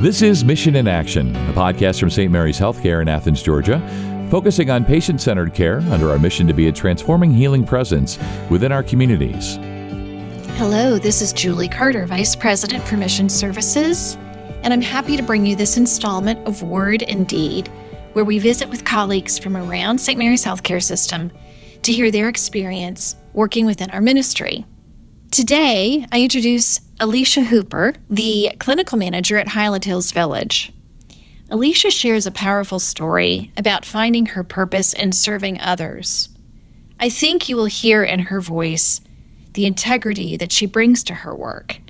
This is Mission in Action, a podcast from St. Mary's Healthcare in Athens, Georgia, focusing on patient centered care under our mission to be a transforming healing presence within our communities. Hello, this is Julie Carter, Vice President for Mission Services, and I'm happy to bring you this installment of Word and Deed, where we visit with colleagues from around St. Mary's Healthcare System to hear their experience working within our ministry. Today, I introduce Alicia Hooper, the clinical manager at Highland Hills Village. Alicia shares a powerful story about finding her purpose and serving others. I think you will hear in her voice the integrity that she brings to her work,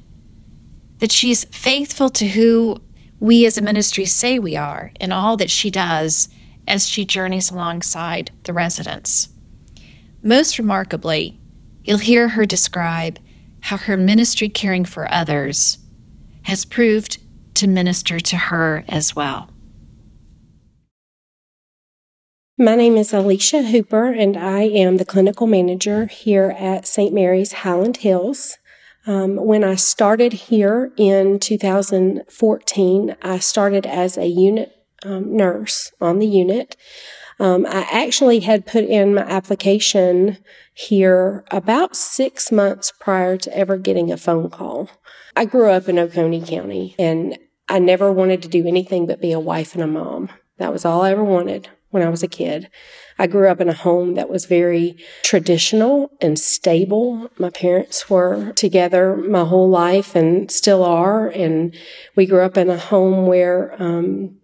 that she's faithful to who we as a ministry say we are in all that she does as she journeys alongside the residents. Most remarkably, you'll hear her describe how her ministry caring for others has proved to minister to her as well. My name is Alicia Hooper, and I am the clinical manager here at St. Mary's Highland Hills. Um, when I started here in 2014, I started as a unit um, nurse on the unit. Um, I actually had put in my application here about six months prior to ever getting a phone call. I grew up in Oconee County and I never wanted to do anything but be a wife and a mom. That was all I ever wanted when I was a kid. I grew up in a home that was very traditional and stable. My parents were together my whole life and still are. And we grew up in a home where um,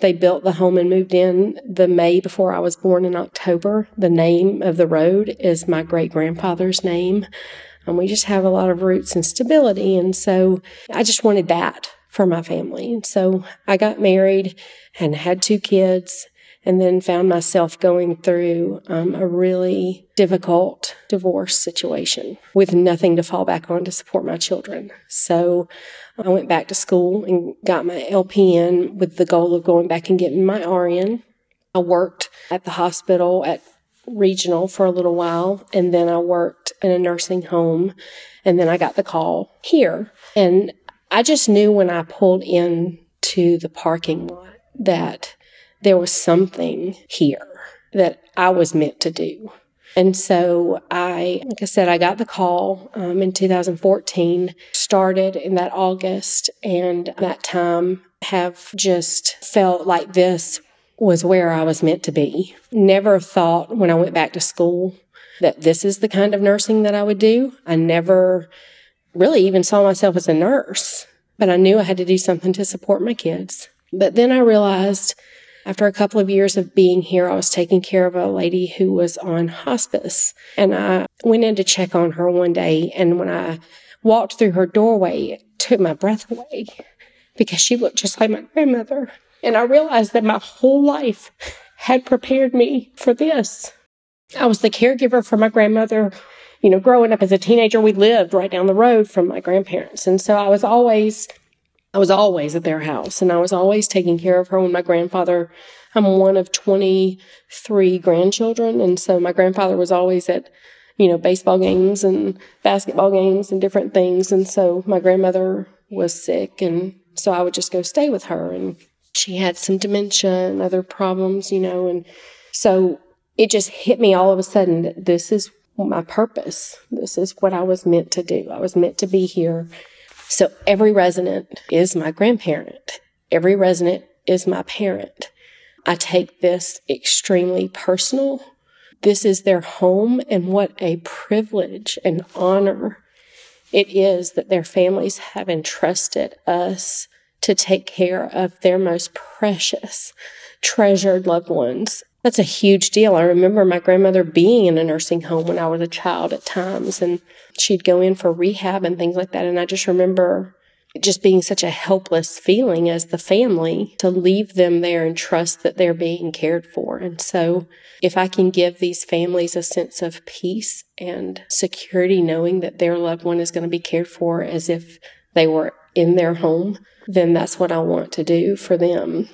they built the home and moved in the May before I was born in October. The name of the road is my great grandfather's name. And we just have a lot of roots and stability. And so I just wanted that for my family. And so I got married and had two kids and then found myself going through um, a really difficult divorce situation with nothing to fall back on to support my children. So I went back to school and got my LPN with the goal of going back and getting my RN. I worked at the hospital at regional for a little while and then I worked in a nursing home and then I got the call here and I just knew when I pulled in to the parking lot that there was something here that I was meant to do. And so I, like I said, I got the call um, in 2014, started in that August, and that time have just felt like this was where I was meant to be. Never thought when I went back to school that this is the kind of nursing that I would do. I never really even saw myself as a nurse, but I knew I had to do something to support my kids. But then I realized after a couple of years of being here, I was taking care of a lady who was on hospice. And I went in to check on her one day. And when I walked through her doorway, it took my breath away because she looked just like my grandmother. And I realized that my whole life had prepared me for this. I was the caregiver for my grandmother. You know, growing up as a teenager, we lived right down the road from my grandparents. And so I was always I was always at their house and I was always taking care of her when my grandfather, I'm one of 23 grandchildren. And so my grandfather was always at, you know, baseball games and basketball games and different things. And so my grandmother was sick. And so I would just go stay with her. And she had some dementia and other problems, you know. And so it just hit me all of a sudden that this is my purpose. This is what I was meant to do. I was meant to be here so every resident is my grandparent. Every resident is my parent. I take this extremely personal. This is their home, and what a privilege and honor it is that their families have entrusted us to take care of their most precious, treasured loved ones. That's a huge deal. I remember my grandmother being in a nursing home when I was a child at times, and she'd go in for rehab and things like that. And I just remember just being such a helpless feeling as the family to leave them there and trust that they're being cared for. And so, if I can give these families a sense of peace and security, knowing that their loved one is going to be cared for as if they were in their home, then that's what I want to do for them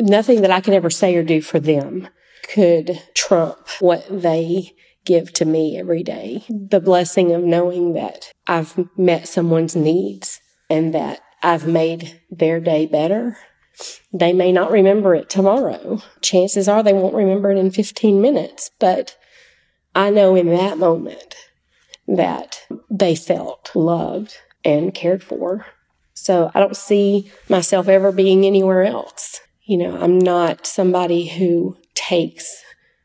nothing that I can ever say or do for them could trump what they give to me every day. The blessing of knowing that I've met someone's needs and that I've made their day better. They may not remember it tomorrow. Chances are they won't remember it in 15 minutes, but I know in that moment that they felt loved and cared for. So I don't see myself ever being anywhere else. You know, I'm not somebody who takes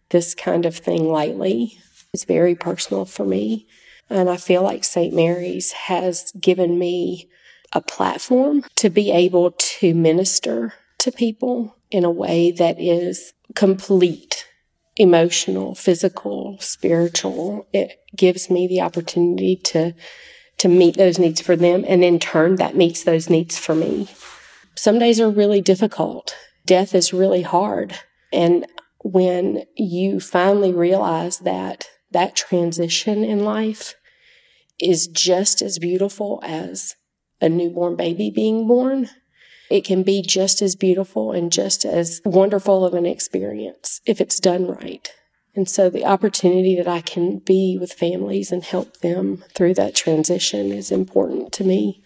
this kind of thing lightly. It's very personal for me. And I feel like St. Mary's has given me a platform to be able to minister to people in a way that is complete emotional, physical, spiritual. It gives me the opportunity to to meet those needs for them and in turn that meets those needs for me. Some days are really difficult. Death is really hard. And when you finally realize that that transition in life is just as beautiful as a newborn baby being born, it can be just as beautiful and just as wonderful of an experience if it's done right. And so the opportunity that I can be with families and help them through that transition is important to me.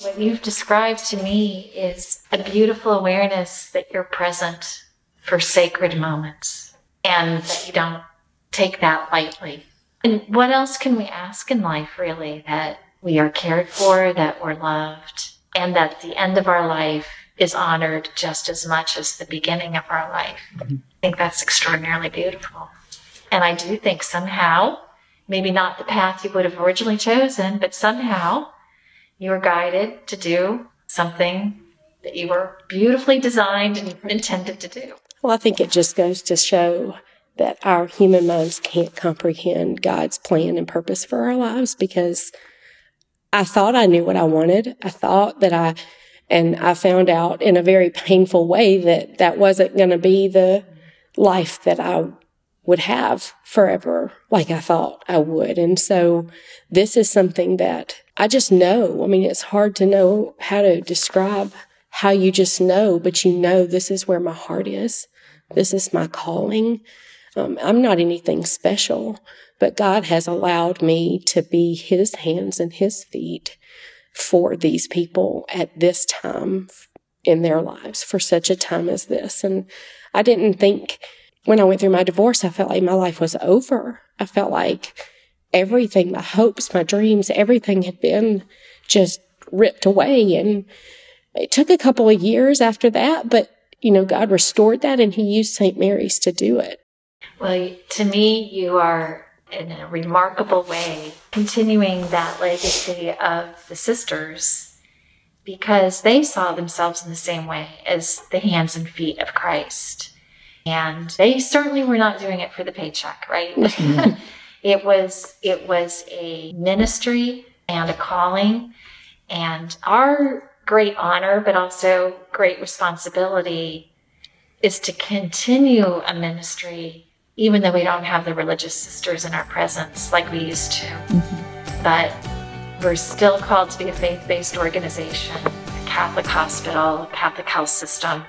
What you've described to me is a beautiful awareness that you're present for sacred moments and that you don't take that lightly. And what else can we ask in life, really? That we are cared for, that we're loved, and that the end of our life is honored just as much as the beginning of our life. Mm-hmm. I think that's extraordinarily beautiful. And I do think somehow, maybe not the path you would have originally chosen, but somehow you were guided to do something that you were beautifully designed and intended to do. Well, I think it just goes to show that our human minds can't comprehend God's plan and purpose for our lives because I thought I knew what I wanted. I thought that I, and I found out in a very painful way that that wasn't going to be the life that I would have forever, like I thought I would. And so this is something that I just know. I mean, it's hard to know how to describe how you just know, but you know this is where my heart is. This is my calling. Um, I'm not anything special, but God has allowed me to be His hands and His feet for these people at this time in their lives, for such a time as this. And I didn't think when I went through my divorce, I felt like my life was over. I felt like everything, my hopes, my dreams, everything had been just ripped away. And it took a couple of years after that, but you know, God restored that and He used St. Mary's to do it. Well, to me, you are in a remarkable way continuing that legacy of the sisters because they saw themselves in the same way as the hands and feet of Christ. And they certainly were not doing it for the paycheck, right? it was it was a ministry and a calling and our great honor but also great responsibility is to continue a ministry even though we don't have the religious sisters in our presence like we used to. Mm-hmm. But we're still called to be a faith based organization, a Catholic hospital, a Catholic health system.